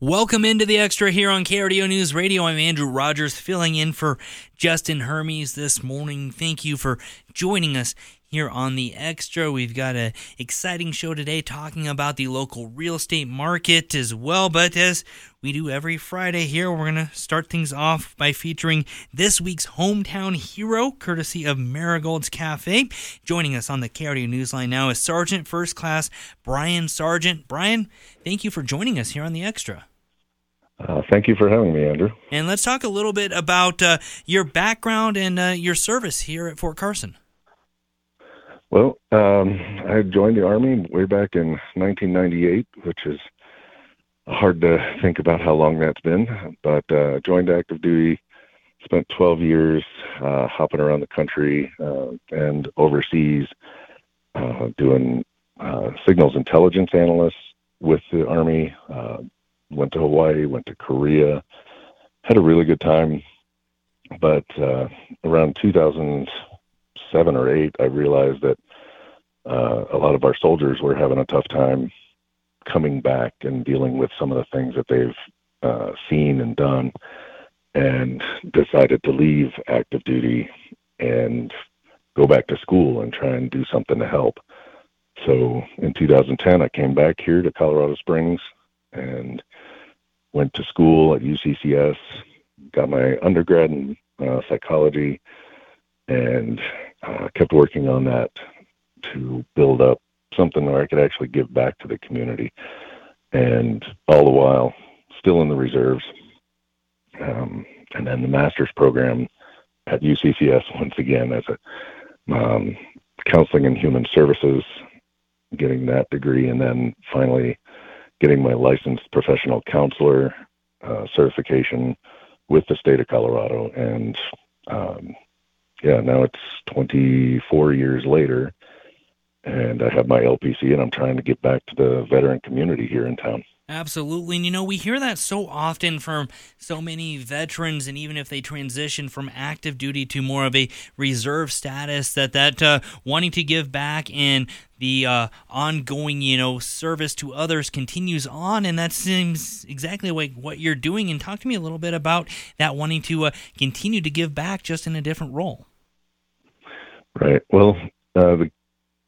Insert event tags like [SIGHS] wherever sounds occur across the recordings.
Welcome into the extra here on KRDO News Radio. I'm Andrew Rogers filling in for Justin Hermes this morning. Thank you for joining us here on the extra. We've got an exciting show today talking about the local real estate market as well. But as we do every Friday here, we're going to start things off by featuring this week's hometown hero, courtesy of Marigold's Cafe. Joining us on the KRDO Newsline now is Sergeant First Class Brian Sargent. Brian, thank you for joining us here on the extra. Uh, thank you for having me, Andrew. And let's talk a little bit about uh, your background and uh, your service here at Fort Carson. Well, um, I joined the Army way back in 1998, which is hard to think about how long that's been, but uh, joined active duty, spent 12 years uh, hopping around the country uh, and overseas uh, doing uh, signals intelligence analysts with the Army. Uh, went to Hawaii, went to Korea, had a really good time. But uh, around 2007 or 8, I realized that uh, a lot of our soldiers were having a tough time coming back and dealing with some of the things that they've uh, seen and done, and decided to leave active duty and go back to school and try and do something to help. So in 2010, I came back here to Colorado Springs and went to school at UCCS, got my undergrad in uh, psychology, and uh, kept working on that to build up something where I could actually give back to the community. And all the while, still in the reserves. Um, and then the master's program at UCCS once again as a um, counseling and human services, getting that degree, and then finally getting my licensed professional counselor uh, certification with the state of Colorado. And um, yeah, now it's 24 years later, and I have my LPC, and I'm trying to get back to the veteran community here in town. Absolutely. And you know, we hear that so often from so many veterans, and even if they transition from active duty to more of a reserve status, that that uh, wanting to give back and the uh, ongoing, you know, service to others continues on, and that seems exactly like what you're doing. And talk to me a little bit about that wanting to uh, continue to give back, just in a different role. Right. Well, uh, the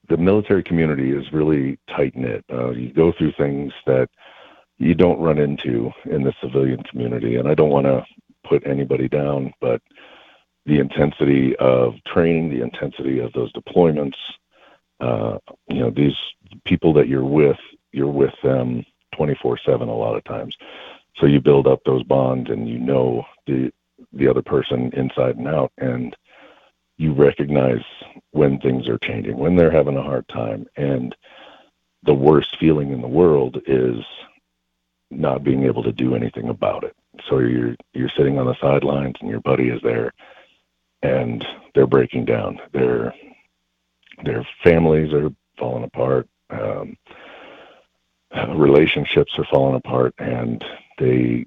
the military community is really tight knit. Uh, you go through things that you don't run into in the civilian community, and I don't want to put anybody down, but the intensity of training, the intensity of those deployments, uh, you know, these people that you're with, you're with them 24/7 a lot of times. So you build up those bonds, and you know the the other person inside and out, and you recognize when things are changing, when they're having a hard time. And the worst feeling in the world is not being able to do anything about it. So you're you're sitting on the sidelines and your buddy is there and they're breaking down. Their their families are falling apart. Um, relationships are falling apart and they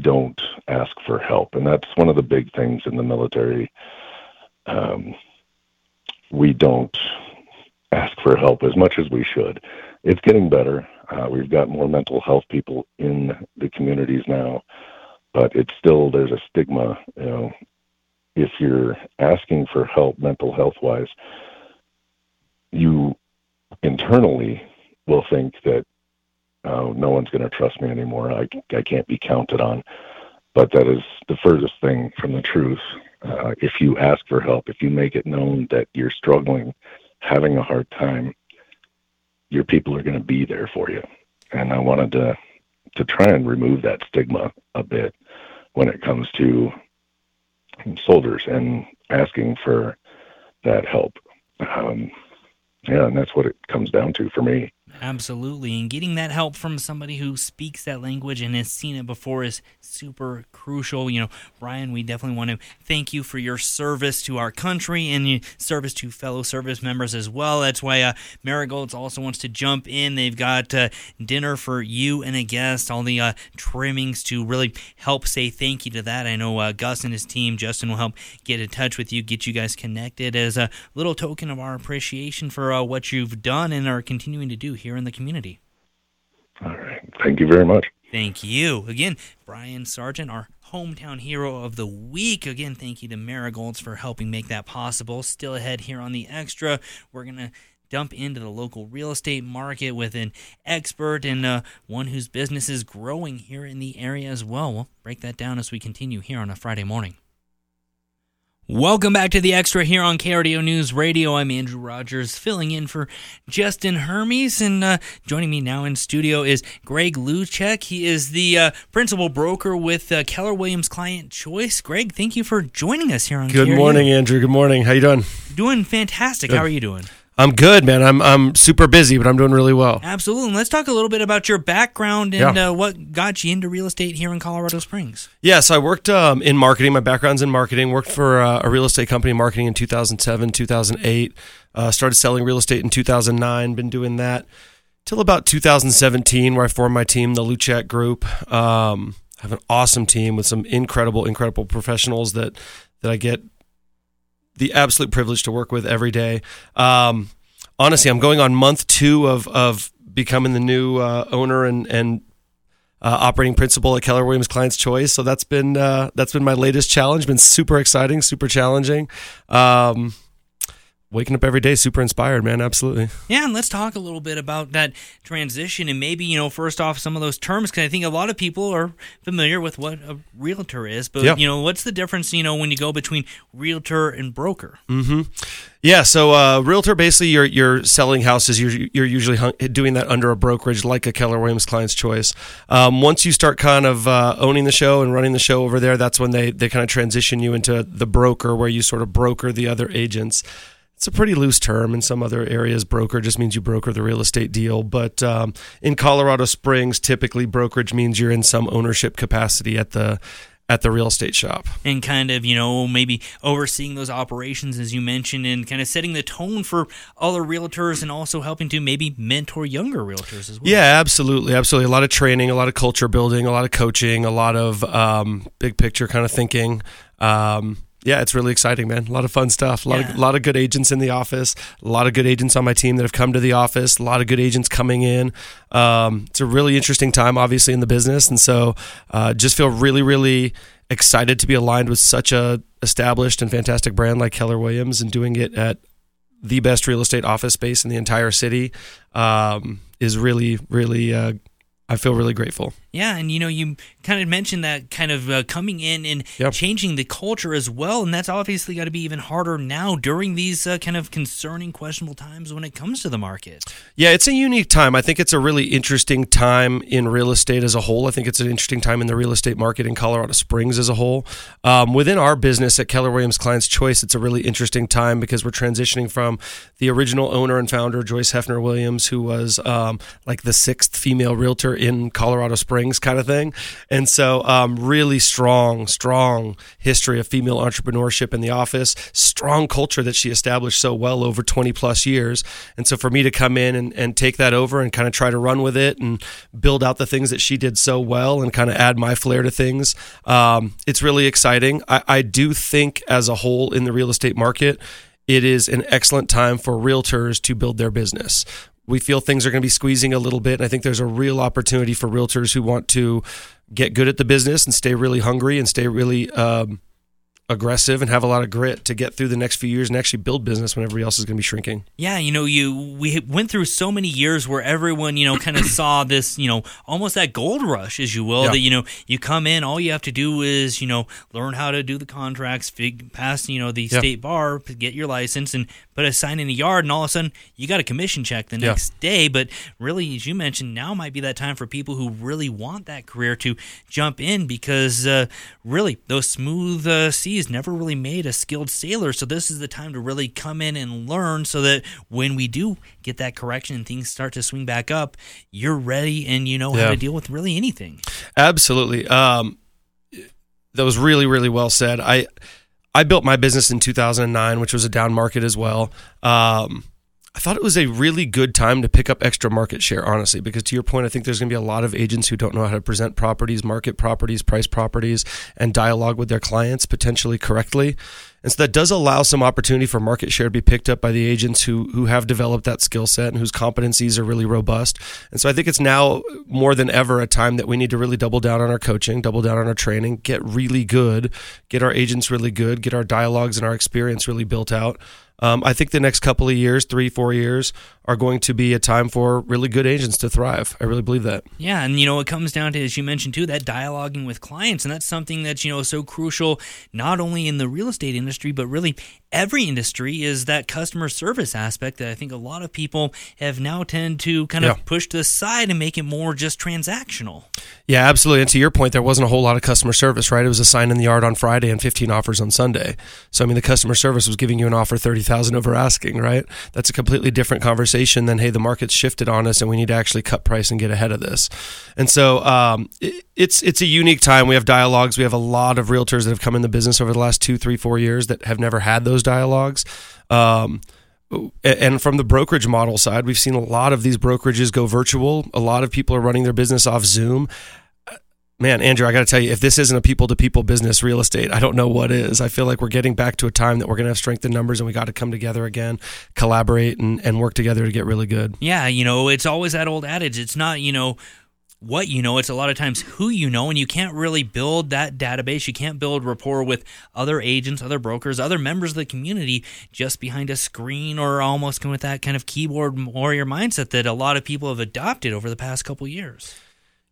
don't ask for help. And that's one of the big things in the military um, we don't ask for help as much as we should. It's getting better. Uh, we've got more mental health people in the communities now, but it's still there's a stigma. You know, if you're asking for help mental health wise, you internally will think that oh, no one's going to trust me anymore. I I can't be counted on. But that is the furthest thing from the truth. Uh, if you ask for help, if you make it known that you're struggling, having a hard time, your people are going to be there for you. And I wanted to to try and remove that stigma a bit when it comes to soldiers and asking for that help. Um, yeah, and that's what it comes down to for me. Absolutely. And getting that help from somebody who speaks that language and has seen it before is super crucial. You know, Brian, we definitely want to thank you for your service to our country and your service to fellow service members as well. That's why uh, Marigold's also wants to jump in. They've got uh, dinner for you and a guest, all the uh, trimmings to really help say thank you to that. I know uh, Gus and his team, Justin, will help get in touch with you, get you guys connected as a little token of our appreciation for uh, what you've done and are continuing to do here here in the community. All right. Thank you very much. Thank you. Again, Brian Sargent, our hometown hero of the week. Again, thank you to Marigolds for helping make that possible. Still ahead here on the extra. We're going to dump into the local real estate market with an expert and uh, one whose business is growing here in the area as well. We'll break that down as we continue here on a Friday morning. Welcome back to the Extra here on KRDO News Radio. I'm Andrew Rogers, filling in for Justin Hermes, and uh, joining me now in studio is Greg Luchek. He is the uh, principal broker with uh, Keller Williams Client Choice. Greg, thank you for joining us here on. Good KRDO. morning, Andrew. Good morning. How you doing? Doing fantastic. Good. How are you doing? I'm good, man. I'm I'm super busy, but I'm doing really well. Absolutely. And let's talk a little bit about your background and Yeah. uh, what got you into real estate here in Colorado Springs. Yeah, so I worked um, in marketing. My background's in marketing. Worked for uh, a real estate company marketing in 2007, 2008. Uh, started selling real estate in 2009. Been doing that till about 2017, where I formed my team, the Luchek Group. Um, I have an awesome team with some incredible, incredible professionals that that I get the absolute privilege to work with every day. Um, honestly, I'm going on month two of of becoming the new uh, owner and and uh, operating principal at Keller Williams Clients Choice. So that's been uh, that's been my latest challenge. Been super exciting, super challenging. Um, waking up every day, super inspired, man. Absolutely. Yeah, and let's talk a little bit about that transition and maybe, you know, first off, some of those terms, because I think a lot of people are familiar with what a realtor is. But, Yeah. you know, what's the difference, you know, when you go between realtor and broker? Mm-hmm. Yeah. So, uh, realtor basically, you're you're selling houses. You're you're usually hung, doing that under a brokerage, like a Keller Williams Clients Choice. Um, once you start kind of uh, owning the show and running the show over there, that's when they they kind of transition you into the broker, where you sort of broker the other agents. It's a pretty loose term. In some other areas, broker just means you broker the real estate deal. But um, in Colorado Springs, typically brokerage means you're in some ownership capacity at the at the real estate shop. and kind of you know maybe overseeing those operations as you mentioned and kind of setting the tone for other realtors and also helping to maybe mentor younger realtors as well Yeah, absolutely, absolutely. A lot of training, a lot of culture building, a lot of coaching, a lot of um, big picture kind of thinking. Um, yeah, it's really exciting, man. A lot of fun stuff. A lot Yeah. of a lot of good agents in the office. A lot of good agents on my team that have come to the office. A lot of good agents coming in. Um, it's a really interesting time, obviously, in the business, and so uh, just feel really, really excited to be aligned with such a established and fantastic brand like Keller Williams and doing it at the best real estate office space in the entire city um, is really, really. Uh, I feel really grateful. Yeah, and you know, you kind of mentioned that kind of uh, coming in and Yep. changing the culture as well, and that's obviously got to be even harder now during these uh, kind of concerning, questionable times when it comes to the market. Yeah, it's a unique time. I think it's a really interesting time in real estate as a whole. I think it's an interesting time in the real estate market in Colorado Springs as a whole. Um, within our business at Keller Williams Clients Choice, it's a really interesting time because we're transitioning from the original owner and founder, Joyce Hefner Williams, who was um, like the sixth female realtor in Colorado Springs, kind of thing. And so, um, really strong, strong history of female entrepreneurship in the office, strong culture that she established so well over 20 plus years. And so, for me to come in and, and take that over and kind of try to run with it and build out the things that she did so well and kind of add my flair to things, um, it's really exciting. I, I do think, as a whole, in the real estate market, it is an excellent time for realtors to build their business. We feel things are going to be squeezing a little bit. And I think there's a real opportunity for realtors who want to get good at the business and stay really hungry and stay really um, aggressive and have a lot of grit to get through the next few years and actually build business when everybody else is going to be shrinking. Yeah, you know, you we went through so many years where everyone, you know, kind of saw [CLEARS THROAT] this, you know, almost that gold rush, as you will. Yeah. That you know, you come in, all you have to do is, you know, learn how to do the contracts, fig, pass, you know, the Yeah. state bar, get your license, and put a sign in the yard, and all of a sudden you got a commission check the Yeah. next day. But really, as you mentioned, now might be that time for people who really want that career to jump in because uh, really those smooth uh, seas never really made a skilled sailor. So this is the time to really come in and learn so that when we do get that correction and things start to swing back up, you're ready and you know how Yeah. to deal with really anything. Absolutely. Um, that was really, really well said. I I built my business in 2009, which was a down market as well. Um, I thought it was a really good time to pick up extra market share, honestly, because to your point, I think there's going to be a lot of agents who don't know how to present properties, market properties, price properties, and dialogue with their clients potentially correctly. And so that does allow some opportunity for market share to be picked up by the agents who who have developed that skill set and whose competencies are really robust. And so I think it's now more than ever a time that we need to really double down on our coaching, double down on our training, get really good, get our agents really good, get our dialogues and our experience really built out. Um, I think the next couple of years, three, four years, are going to be a time for really good agents to thrive. I really believe that. Yeah, and you know it comes down to as you mentioned too that dialoguing with clients, and that's something that's you know so crucial not only in the real estate industry but really every industry is that customer service aspect that I think a lot of people have now tend to kind of Yeah. push to the side and make it more just transactional. Yeah, absolutely. And to your point, there wasn't a whole lot of customer service, right? It was a sign in the yard on Friday and 15 offers on Sunday. So, I mean, the customer service was giving you an offer 30,000 over asking, right? That's a completely different conversation than, hey, the market's shifted on us and we need to actually cut price and get ahead of this. And so, um, it, it's it's a unique time. We have dialogues. We have a lot of realtors that have come in the business over the last two, three, four years that have never had those dialogues. Um, and from the brokerage model side, we've seen a lot of these brokerages go virtual. A lot of people are running their business off Zoom. Man, Andrew, I got to tell you, if this isn't a people to people business real estate, I don't know what is. I feel like we're getting back to a time that we're going to have strength in numbers and we got to come together again, collaborate, and, and work together to get really good. Yeah, you know, it's always that old adage. It's not, you know, what you know, it's a lot of times who you know, and you can't really build that database. You can't build rapport with other agents, other brokers, other members of the community just behind a screen or almost with that kind of keyboard warrior mindset that a lot of people have adopted over the past couple years.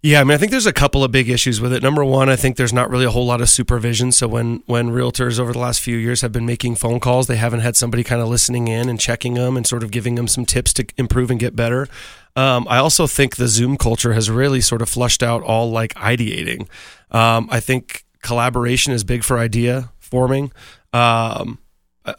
Yeah, I mean, I think there's a couple of big issues with it. Number one, I think there's not really a whole lot of supervision. So when when realtors over the last few years have been making phone calls, they haven't had somebody kind of listening in and checking them and sort of giving them some tips to improve and get better. Um, I also think the Zoom culture has really sort of flushed out all like ideating. Um, I think collaboration is big for idea forming. Um,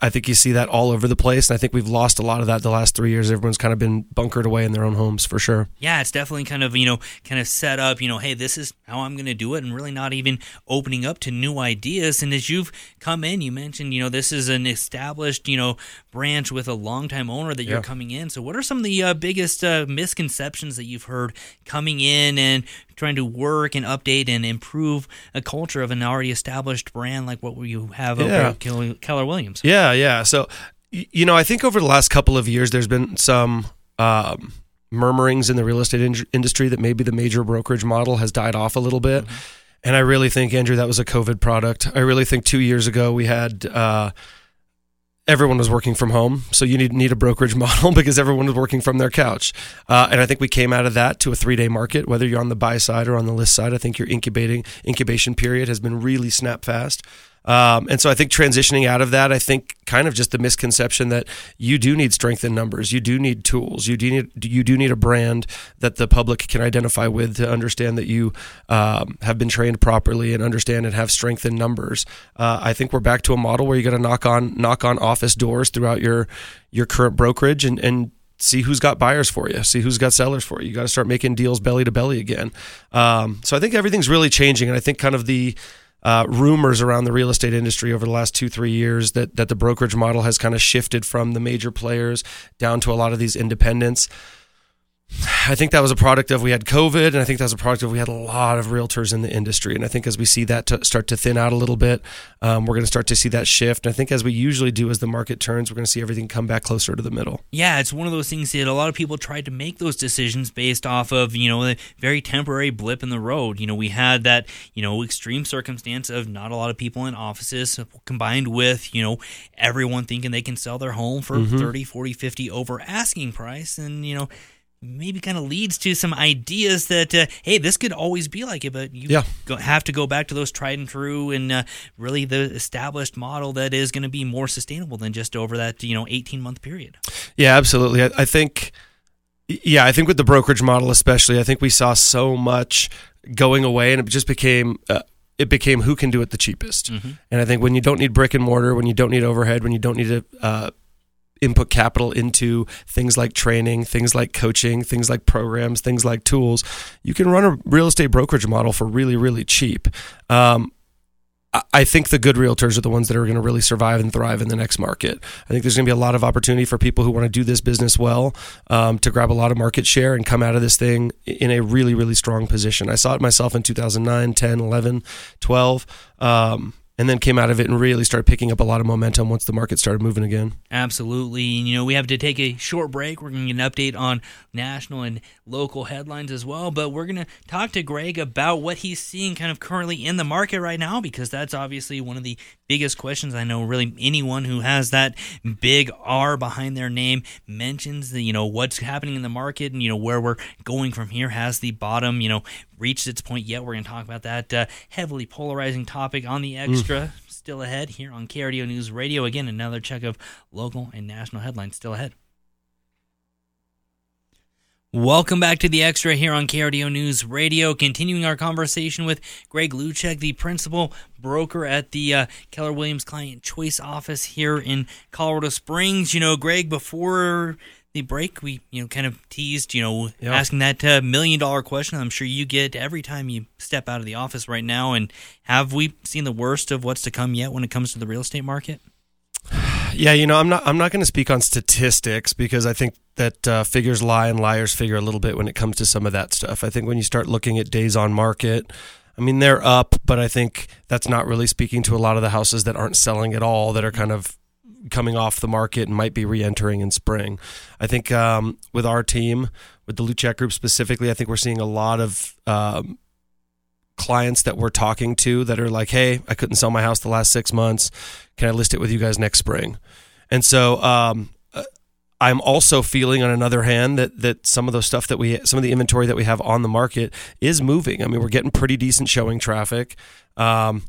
I- think you see that all over the place, and I think we've lost a lot of that the last three years. Everyone's kind of been bunkered away in their own homes for sure. Yeah, it's definitely kind of, you know, kind of set up, you know, hey, this is how I'm going to do it, and really not even opening up to new ideas. And as you've come in, you mentioned, you know, this is an established, you know, branch with a longtime owner that you're Yeah. coming in. So, what are some of the uh, biggest uh, misconceptions that you've heard coming in and trying to work and update and improve a culture of an already established brand like what you have over at Keller Williams? Yeah, yeah. So, you know, I think over the last couple of years, there's been some um, murmurings in the real estate in- industry that maybe the major brokerage model has died off a little bit. And I really think, Andrew, that was a COVID product. I really think two years ago we had. Uh, Everyone was working from home, so you need need a brokerage [LAUGHS] model because everyone was working from their couch. Uh, and I think we came out of that to a three day market. Whether you're on the buy side or on the list side, I think your incubating incubation period has been really snap fast. Um, and so I think transitioning out of that, I think kind of just the misconception that you do need strength in numbers, you do need tools, you do need you do need a brand that the public can identify with to understand that you um, have been trained properly and understand and have strength in numbers. Uh, I think we're back to a model where you got to knock on knock on office doors throughout your your current brokerage and and see who's got buyers for you, see who's got sellers for you. You got to start making deals belly to belly again. Um, so I think everything's really changing, and I think kind of the uh, rumors around the real estate industry over the last two three years that that the brokerage model has kind of shifted from the major players down to a lot of these independents. I think that was a product of we had COVID, and I think that was a product of we had a lot of realtors in the industry. And I think as we see that to start to thin out a little bit, um, we're going to start to see that shift. And I think as we usually do as the market turns, we're going to see everything come back closer to the middle. Yeah, it's one of those things that a lot of people tried to make those decisions based off of, you know, a very temporary blip in the road. You know, we had that, you know, extreme circumstance of not a lot of people in offices combined with, you know, everyone thinking they can sell their home for Mm-hmm. 30, 40, 50 over asking price and, you know, maybe kind of leads to some ideas that uh, hey this could always be like it but you Yeah. go, have to go back to those tried and true and uh, really the established model that is going to be more sustainable than just over that you know 18 month period Yeah, absolutely. I, I think, yeah, I think with the brokerage model, especially, I think we saw so much going away, and it just became. Uh, it became who can do it the cheapest, and I think when you don't need brick and mortar, when you don't need overhead, when you don't need to uh, input capital into things like training, things like coaching, things like programs, things like tools, you can run a real estate brokerage model for really, really cheap. Um, I- think the good realtors are the ones that are going to really survive and thrive in the next market. I think there's going to be a lot of opportunity for people who want to do this business well um, to grab a lot of market share and come out of this thing in a really, really strong position. I saw it myself in 2009, 10, 11, 12. Um, and then came out of it and really started picking up a lot of momentum once the market started moving again. Absolutely. And, you know, we have to take a short break. We're going to get an update on national and local headlines as well. But we're going to talk to Greg about what he's seeing kind of currently in the market right now, because that's obviously one of the biggest questions. I know really anyone who has that big R behind their name mentions the, you know, what's happening in the market and, you know, where we're going from here. Has the bottom, you know, reached its point yet? We're going to talk about that uh, heavily polarizing topic on the X. Mm. Still ahead here on KRDO News Radio. Again, another check of local and national headlines still ahead. Welcome back to the Extra here on KRDO News Radio. Continuing our conversation with Greg Luchek, the principal broker at the uh, Keller Williams Client Choice Office here in Colorado Springs. You know, Greg, before the break, we you know kind of teased, you know, yep. asking that uh, million dollar question. I'm sure you get every time you step out of the office right now. And have we seen the worst of what's to come yet when it comes to the real estate market? [SIGHS] Yeah, you know, I'm not I'm not going to speak on statistics because I think that uh, figures lie and liars figure a little bit when it comes to some of that stuff. I think when you start looking at days on market, I mean they're up, but I think that's not really speaking to a lot of the houses that aren't selling at all that are kind of coming off the market and might be re-entering in spring. I think um, with our team, with the Luchek Group specifically, I think we're seeing a lot of um, clients that we're talking to that are like, "Hey, I couldn't sell my house the last six months. Can I list it with you guys next spring?" And so um, uh, I'm also feeling, on another hand, that that some of the stuff that we, some of the inventory that we have on the market is moving. I mean, we're getting pretty decent showing traffic. Um,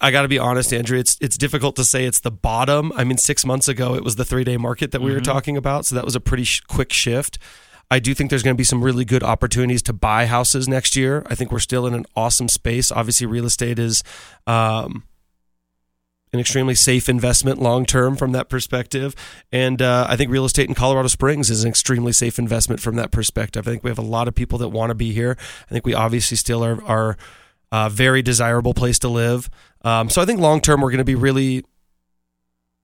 I got to be honest, Andrew. It's it's difficult to say it's the bottom. I mean, six months ago it was the three day market that we mm-hmm. were talking about, so that was a pretty sh- quick shift. I do think there's going to be some really good opportunities to buy houses next year. I think we're still in an awesome space. Obviously, real estate is um, an extremely safe investment long term from that perspective. And uh, I think real estate in Colorado Springs is an extremely safe investment from that perspective. I think we have a lot of people that want to be here. I think we obviously still are, are a very desirable place to live. Um, so I think long term we're going to be really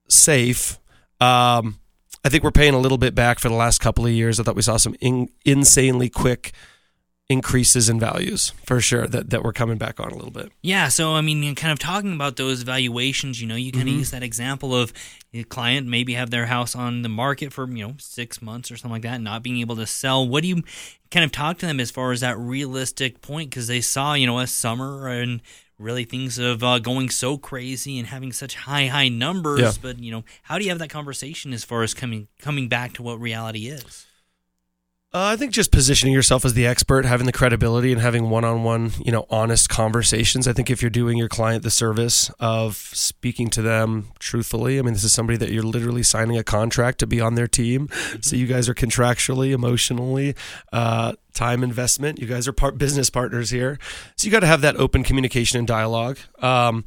safe. Um, I think we're paying a little bit back for the last couple of years. I thought we saw some in, insanely quick increases in values for sure that, that we're coming back on a little bit. Yeah. So, I mean, kind of talking about those valuations, you know, you kind mm-hmm. of use that example of a client maybe have their house on the market for, you know, six months or something like that, not being able to sell. What do you kind of talk to them as far as that realistic point? Because they saw, you know, a summer and really things of uh, going so crazy and having such high, high numbers. Yeah. But, you know, how do you have that conversation as far as coming, coming back to what reality is? Uh, I think just positioning yourself as the expert, having the credibility, and having one-on-one, you know, honest conversations. I think if you're doing your client the service of speaking to them truthfully, I mean, this is somebody that you're literally signing a contract to be on their team, mm-hmm. so you guys are contractually, emotionally, uh, time investment. You guys are part business partners here, so you got to have that open communication and dialogue. Um,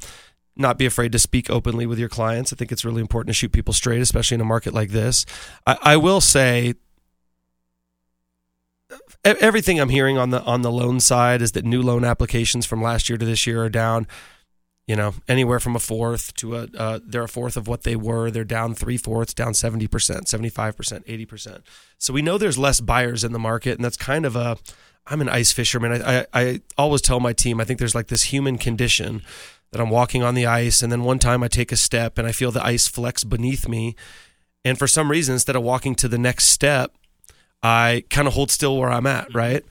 not be afraid to speak openly with your clients. I think it's really important to shoot people straight, especially in a market like this. I, I will say everything I'm hearing on the on the loan side is that new loan applications from last year to this year are down. You know, anywhere from a fourth to a uh, they're a fourth of what they were. They're down three fourths, down seventy percent, seventy five percent, eighty percent. So we know there's less buyers in the market, and that's kind of a. I'm an ice fisherman. I, I, I always tell my team I think there's like this human condition that I'm walking on the ice, and then one time I take a step and I feel the ice flex beneath me, and for some reason instead of walking to the next step, I kind of hold still where I'm at, right?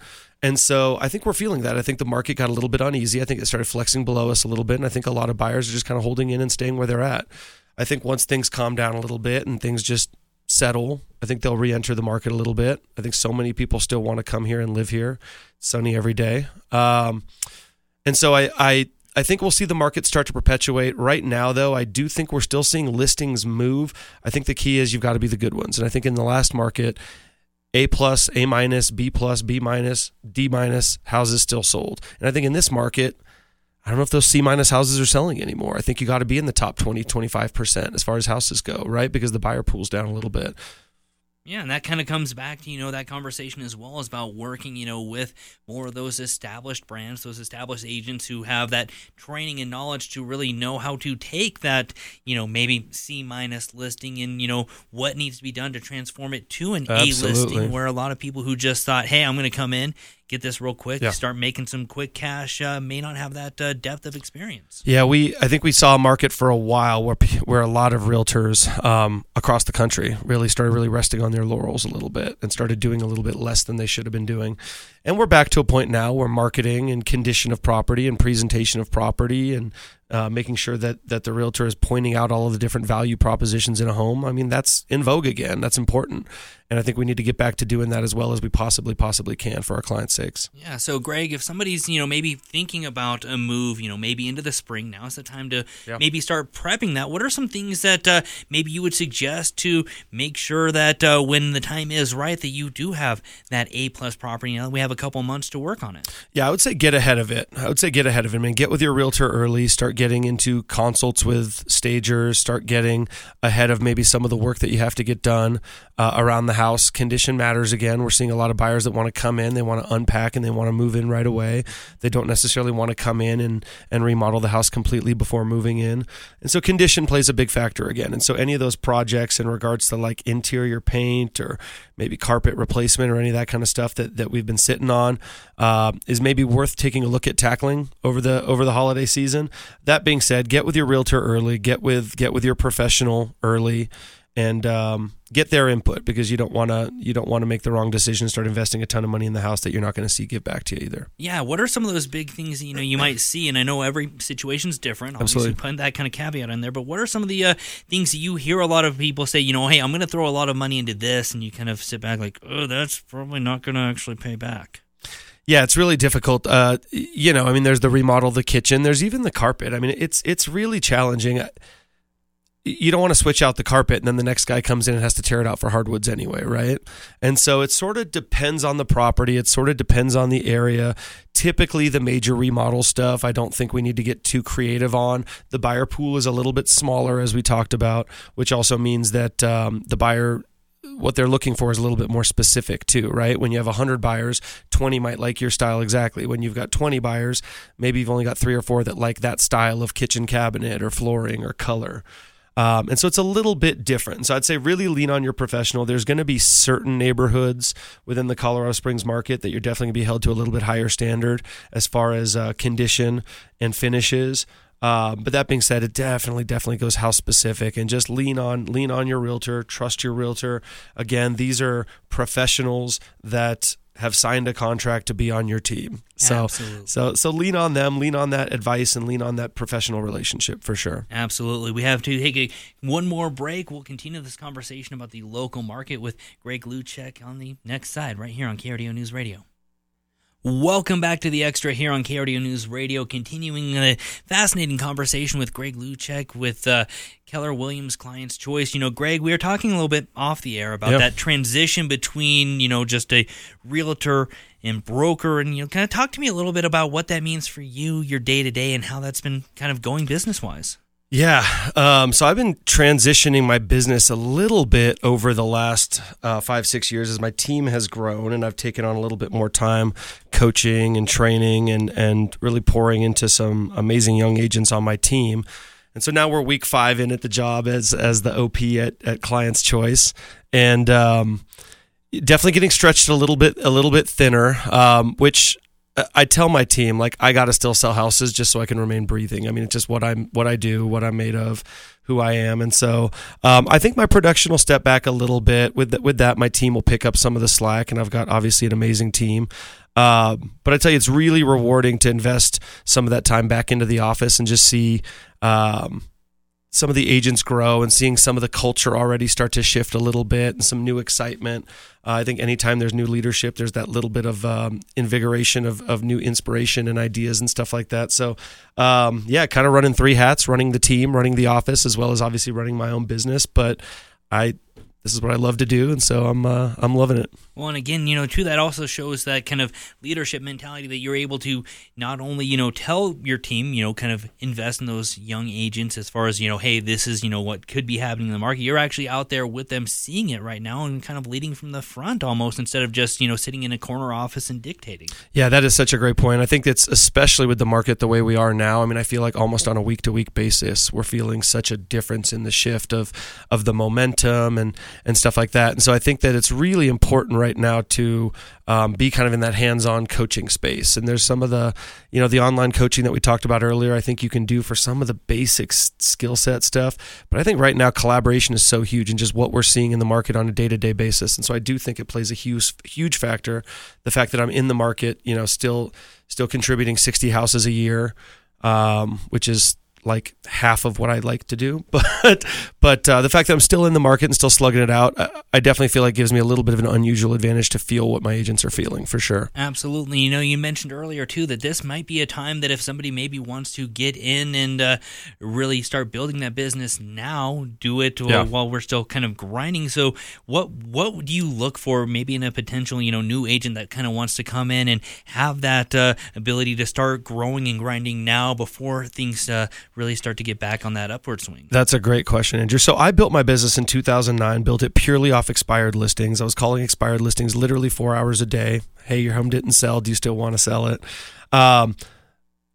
And so I think we're feeling that. I think the market got a little bit uneasy. I think it started flexing below us a little bit. And I think a lot of buyers are just kind of holding in and staying where they're at. I think once things calm down a little bit and things just settle, I think they'll re enter the market a little bit. I think so many people still want to come here and live here. It's sunny every day. Um, and so I, I, I think we'll see the market start to perpetuate. Right now, though, I do think we're still seeing listings move. I think the key is you've got to be the good ones. And I think in the last market, a plus, A minus, B plus, B minus, D minus houses still sold. And I think in this market, I don't know if those C minus houses are selling anymore. I think you got to be in the top 20, 25% as far as houses go, right? Because the buyer pool's down a little bit. Yeah, and that kind of comes back to, you know, that conversation as well is about working, you know, with more of those established brands, those established agents who have that training and knowledge to really know how to take that, you know, maybe C minus listing and, you know, what needs to be done to transform it to an A listing where a lot of people who just thought, hey, I'm going to come in, get this real quick, Yeah. start making some quick cash, uh, may not have that uh, depth of experience. Yeah, we I think we saw a market for a while where where a lot of realtors um, across the country really started really resting on their laurels a little bit and started doing a little bit less than they should have been doing. And we're back to a point now where marketing and condition of property and presentation of property and uh, making sure that that the realtor is pointing out all of the different value propositions in a home. I mean, that's in vogue again. That's important, and I think we need to get back to doing that as well as we possibly possibly can for our clients' sakes. Yeah. So, Greg, if somebody's you know maybe thinking about a move, you know maybe into the spring, now is the time to Yeah. maybe start prepping that. What are some things that uh, maybe you would suggest to make sure that uh, when the time is right, that you do have that A plus property? Now we have a couple months to work on it. Yeah, I would say get ahead of it. I would say get ahead of it. I mean, get with your realtor early. Start getting into consults with stagers. Start getting ahead of maybe some of the work that you have to get done uh, around the house. Condition matters again. We're seeing a lot of buyers that want to come in, they want to unpack, and they want to move in right away. They don't necessarily want to come in and and remodel the house completely before moving in. And so condition plays a big factor again. And so any of those projects in regards to like interior paint or maybe carpet replacement or any of that kind of stuff that, that we've been sitting on uh, is maybe worth taking a look at tackling over the over the holiday season. That being said, get with your realtor early, get with get with your professional early, and um, get their input because you don't want to you don't want to make the wrong decision, start investing a ton of money in the house that you're not going to see give back to you either. Yeah, what are some of those big things you know you might see? And I know every situation's different. Obviously, Absolutely. putting that kind of caveat in there. But what are some of the uh, things that you hear a lot of people say? You know, hey, I'm going to throw a lot of money into this, and you kind of sit back like, oh, that's probably not going to actually pay back. Yeah, it's really difficult. Uh, you know, I mean, there's the remodel, the kitchen, there's even the carpet. I mean, it's it's really challenging. Uh, You don't want to switch out the carpet, and then the next guy comes in and has to tear it out for hardwoods anyway, right? And so it sort of depends on the property. It sort of depends on the area. Typically, the major remodel stuff, I don't think we need to get too creative on. The buyer pool is a little bit smaller, as we talked about, which also means that um, the buyer what they're looking for is a little bit more specific too, right? When you have 100 buyers, 20 might like your style exactly. When you've got 20 buyers, maybe you've only got three or four that like that style of kitchen cabinet or flooring or color. Um, and so it's a little bit different. So I'd say really lean on your professional. There's going to be certain neighborhoods within the Colorado Springs market that you're definitely going to be held to a little bit higher standard as far as uh, condition and finishes. Um, but that being said, it definitely, definitely goes house specific, and just lean on, lean on your realtor, trust your realtor. Again, these are professionals that have signed a contract to be on your team. So, Absolutely. so, so lean on them, lean on that advice, and lean on that professional relationship for sure. Absolutely. We have to take a, one more break. We'll continue this conversation about the local market with Greg Luchek on the next side, right here on KRDO News Radio. Welcome back to the Extra here on KRDO News Radio, continuing a fascinating conversation with Greg Luchek with uh, Keller Williams Client's Choice. You know, Greg, we were talking a little bit off the air about Yeah. that transition between, you know, just a realtor and broker. And, you know, kind of talk to me a little bit about what that means for you, your day to day, and how that's been kind of going business wise. Yeah. Um, so I've been transitioning my business a little bit over the last uh, five, six years as my team has grown and I've taken on a little bit more time coaching and training and, and really pouring into some amazing young agents on my team. And so now we're week five in at the job as, as the OP at, at Client's Choice. And, um, definitely getting stretched a little bit, a little bit thinner, um, which I tell my team like I got to still sell houses just so I can remain breathing. I mean, it's just what I'm, what I do, what I'm made of, who I am, and so um, I think my production will step back a little bit. With th- with that, my team will pick up some of the slack, and I've got obviously an amazing team. Um, but I tell you, it's really rewarding to invest some of that time back into the office and just see. Um, some of the agents grow and seeing some of the culture already start to shift a little bit and some new excitement. Uh, I think anytime there's new leadership, there's that little bit of um, invigoration of, of new inspiration and ideas and stuff like that. So, um, yeah, kind of running three hats, running the team, running the office, as well as obviously running my own business. But I, this is what I love to do, and so I'm uh, I'm loving it. Well, and again, you know, too, that also shows that kind of leadership mentality that you're able to not only, you know, tell your team, you know, kind of invest in those young agents as far as, you know, hey, this is, you know, what could be happening in the market. You're actually out there with them seeing it right now and kind of leading from the front almost instead of just, you know, sitting in a corner office and dictating. Yeah, that is such a great point. I think it's especially with the market the way we are now. I mean, I feel like almost on a week to week basis, we're feeling such a difference in the shift of of the momentum and and stuff like that. And so I think that it's really important right now to um, be kind of in that hands-on coaching space. And there's some of the, you know, the online coaching that we talked about earlier. I think you can do for some of the basic skill set stuff. But I think right now collaboration is so huge and just what we're seeing in the market on a day-to-day basis. And so I do think it plays a huge, huge factor. The fact that I'm in the market, you know, still, still contributing 60 houses a year, um, which is like half of what I'd like to do. [LAUGHS] But but uh, the fact that I'm still in the market and still slugging it out, I, I, definitely feel like gives me a little bit of an unusual advantage to feel what my agents are feeling for sure. Absolutely. You know, you mentioned earlier too that this might be a time that if somebody maybe wants to get in and uh, really start building that business now, do it yeah. while we're still kind of grinding. So what what do you look for maybe in a potential you know new agent that kind of wants to come in and have that uh, ability to start growing and grinding now before things uh, really start to get back on that upward swing? That's a great question, Andrew. So I built my business in 2009, built it purely off expired listings. I was calling expired listings literally four hours a day. Hey, your home didn't sell. Do you still want to sell it? Um,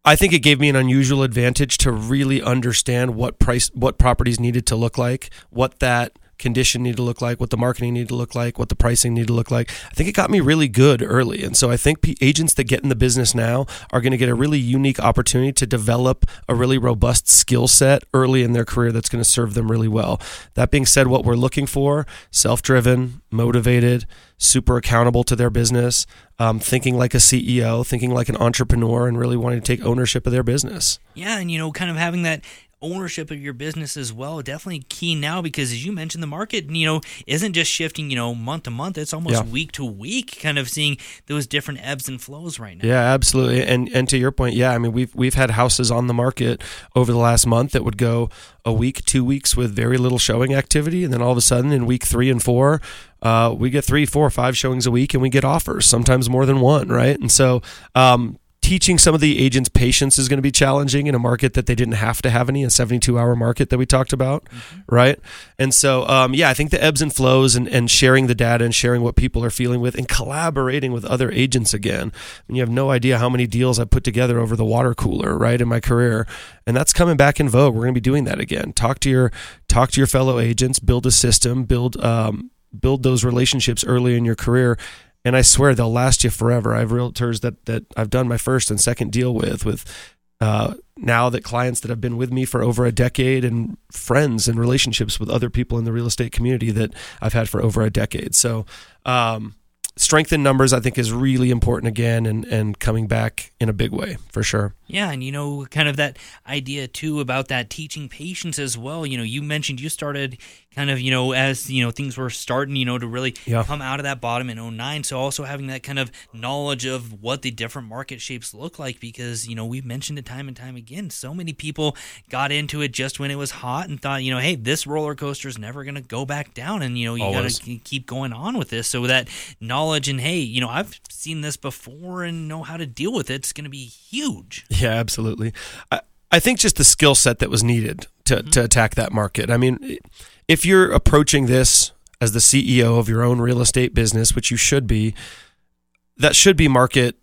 I think it gave me an unusual advantage to really understand what price, what properties needed to look like, what that condition need to look like, what the marketing need to look like, what the pricing need to look like. I think it got me really good early. And so I think agents that get in the business now are going to get a really unique opportunity to develop a really robust skill set early in their career that's going to serve them really well. That being said, what we're looking for self driven, motivated, super accountable to their business, um, thinking like a CEO, thinking like an entrepreneur, and really wanting to take ownership of their business. Yeah, and you know, kind of having that ownership of your business as well definitely key now because as you mentioned the market you know isn't just shifting you know month to month it's almost yeah. week to week kind of seeing those different ebbs and flows right now yeah absolutely and and to your point yeah i mean we've we've had houses on the market over the last month that would go a week two weeks with very little showing activity and then all of a sudden in week three and four uh, we get three, four, five showings a week, and we get offers, sometimes more than one, right? And so, um, teaching some of the agents patience is going to be challenging in a market that they didn't have to have any a 72 hour market that we talked about mm-hmm. right? And so um, yeah i think the ebbs and flows and, and sharing the data and sharing what people are feeling with and collaborating with other agents again. I mean, you have no idea how many deals i put together over the water cooler right in my career. And that's coming back in vogue. We're going to be doing that again. Talk to your talk to your fellow agents build a system build um, build those relationships early in your career and I swear they'll last you forever. I have realtors that that I've done my first and second deal with with uh, now that clients that have been with me for over a decade and friends and relationships with other people in the real estate community that I've had for over a decade. So um, strength in numbers I think is really important again and and coming back in a big way for sure. Yeah, and you know, kind of that idea too about that teaching patience as well. You know, you mentioned you started kind of, you know, as, you know, things were starting, you know, to really yeah. come out of that bottom in 09. So also having that kind of knowledge of what the different market shapes look like because, you know, we've mentioned it time and time again. So many people got into it just when it was hot and thought, you know, hey, this roller coaster is never going to go back down. And, you know, you got to keep going on with this. So that knowledge and, hey, you know, I've seen this before and know how to deal with it. It's going to be huge. [LAUGHS] Yeah, absolutely. I, I think just the skill set that was needed to, mm-hmm. to attack that market. I mean, if you're approaching this as the CEO of your own real estate business, which you should be, that should be market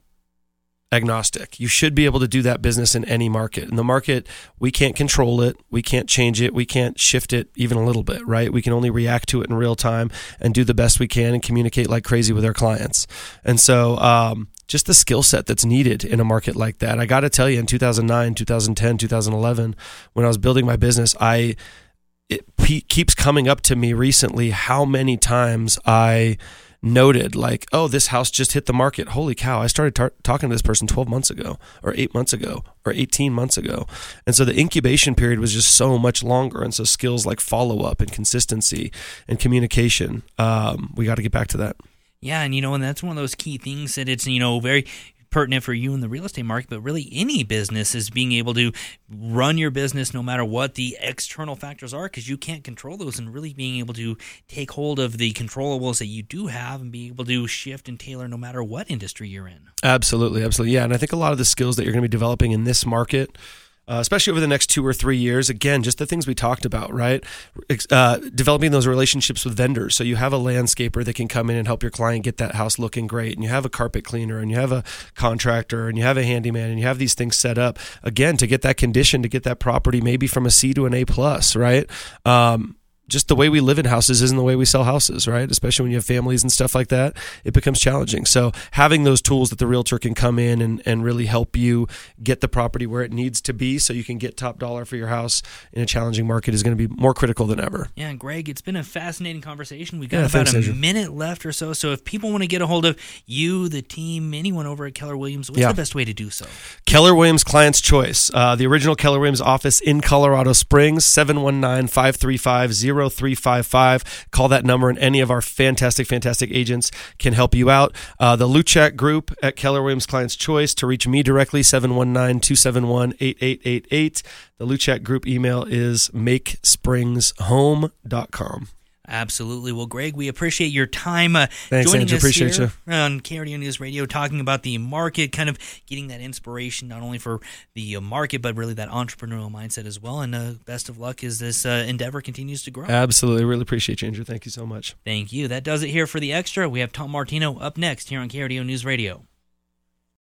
agnostic. You should be able to do that business in any market. In the market, we can't control it, we can't change it, we can't shift it even a little bit, right? We can only react to it in real time and do the best we can and communicate like crazy with our clients. And so, um, just the skill set that's needed in a market like that. I got to tell you, in 2009, 2010, 2011, when I was building my business, I it keeps coming up to me recently how many times I noted like, oh, this house just hit the market. Holy cow! I started tar- talking to this person 12 months ago, or eight months ago, or 18 months ago, and so the incubation period was just so much longer. And so skills like follow up and consistency and communication, um, we got to get back to that. Yeah, and you know, and that's one of those key things that it's you know very pertinent for you in the real estate market, but really any business is being able to run your business no matter what the external factors are, because you can't control those, and really being able to take hold of the controllables that you do have and be able to shift and tailor no matter what industry you're in. Absolutely, absolutely, yeah. And I think a lot of the skills that you're going to be developing in this market uh, especially over the next two or three years. Again, just the things we talked about, right? Uh, developing those relationships with vendors. So you have a landscaper that can come in and help your client get that house looking great, and you have a carpet cleaner, and you have a contractor, and you have a handyman, and you have these things set up again to get that condition, to get that property maybe from a C to an A plus, right? Um, just the way we live in houses isn't the way we sell houses, right? Especially when you have families and stuff like that, it becomes challenging. So having those tools that the realtor can come in and, and really help you get the property where it needs to be so you can get top dollar for your house in a challenging market is going to be more critical than ever. Yeah, Greg, it's been a fascinating conversation. We've got yeah, about thanks, a Andrew. minute left or so. So if people want to get a hold of you, the team, anyone over at Keller Williams, what's yeah. the best way to do so? Keller Williams Client's Choice. Uh, the original Keller Williams office in Colorado Springs, 719 535 0355. Call that number, and any of our fantastic, fantastic agents can help you out. Uh, the Luchak Group at Keller Williams Client's Choice to reach me directly, 719 271 8888. The Luchak Group email is makespringshome.com. Absolutely. Well, Greg, we appreciate your time uh, Thanks, joining Andrew. us appreciate here you. on KRDO News Radio, talking about the market, kind of getting that inspiration not only for the uh, market, but really that entrepreneurial mindset as well. And uh, best of luck as this uh, endeavor continues to grow. Absolutely. Really appreciate you, Andrew. Thank you so much. Thank you. That does it here for the extra. We have Tom Martino up next here on KRDO News Radio.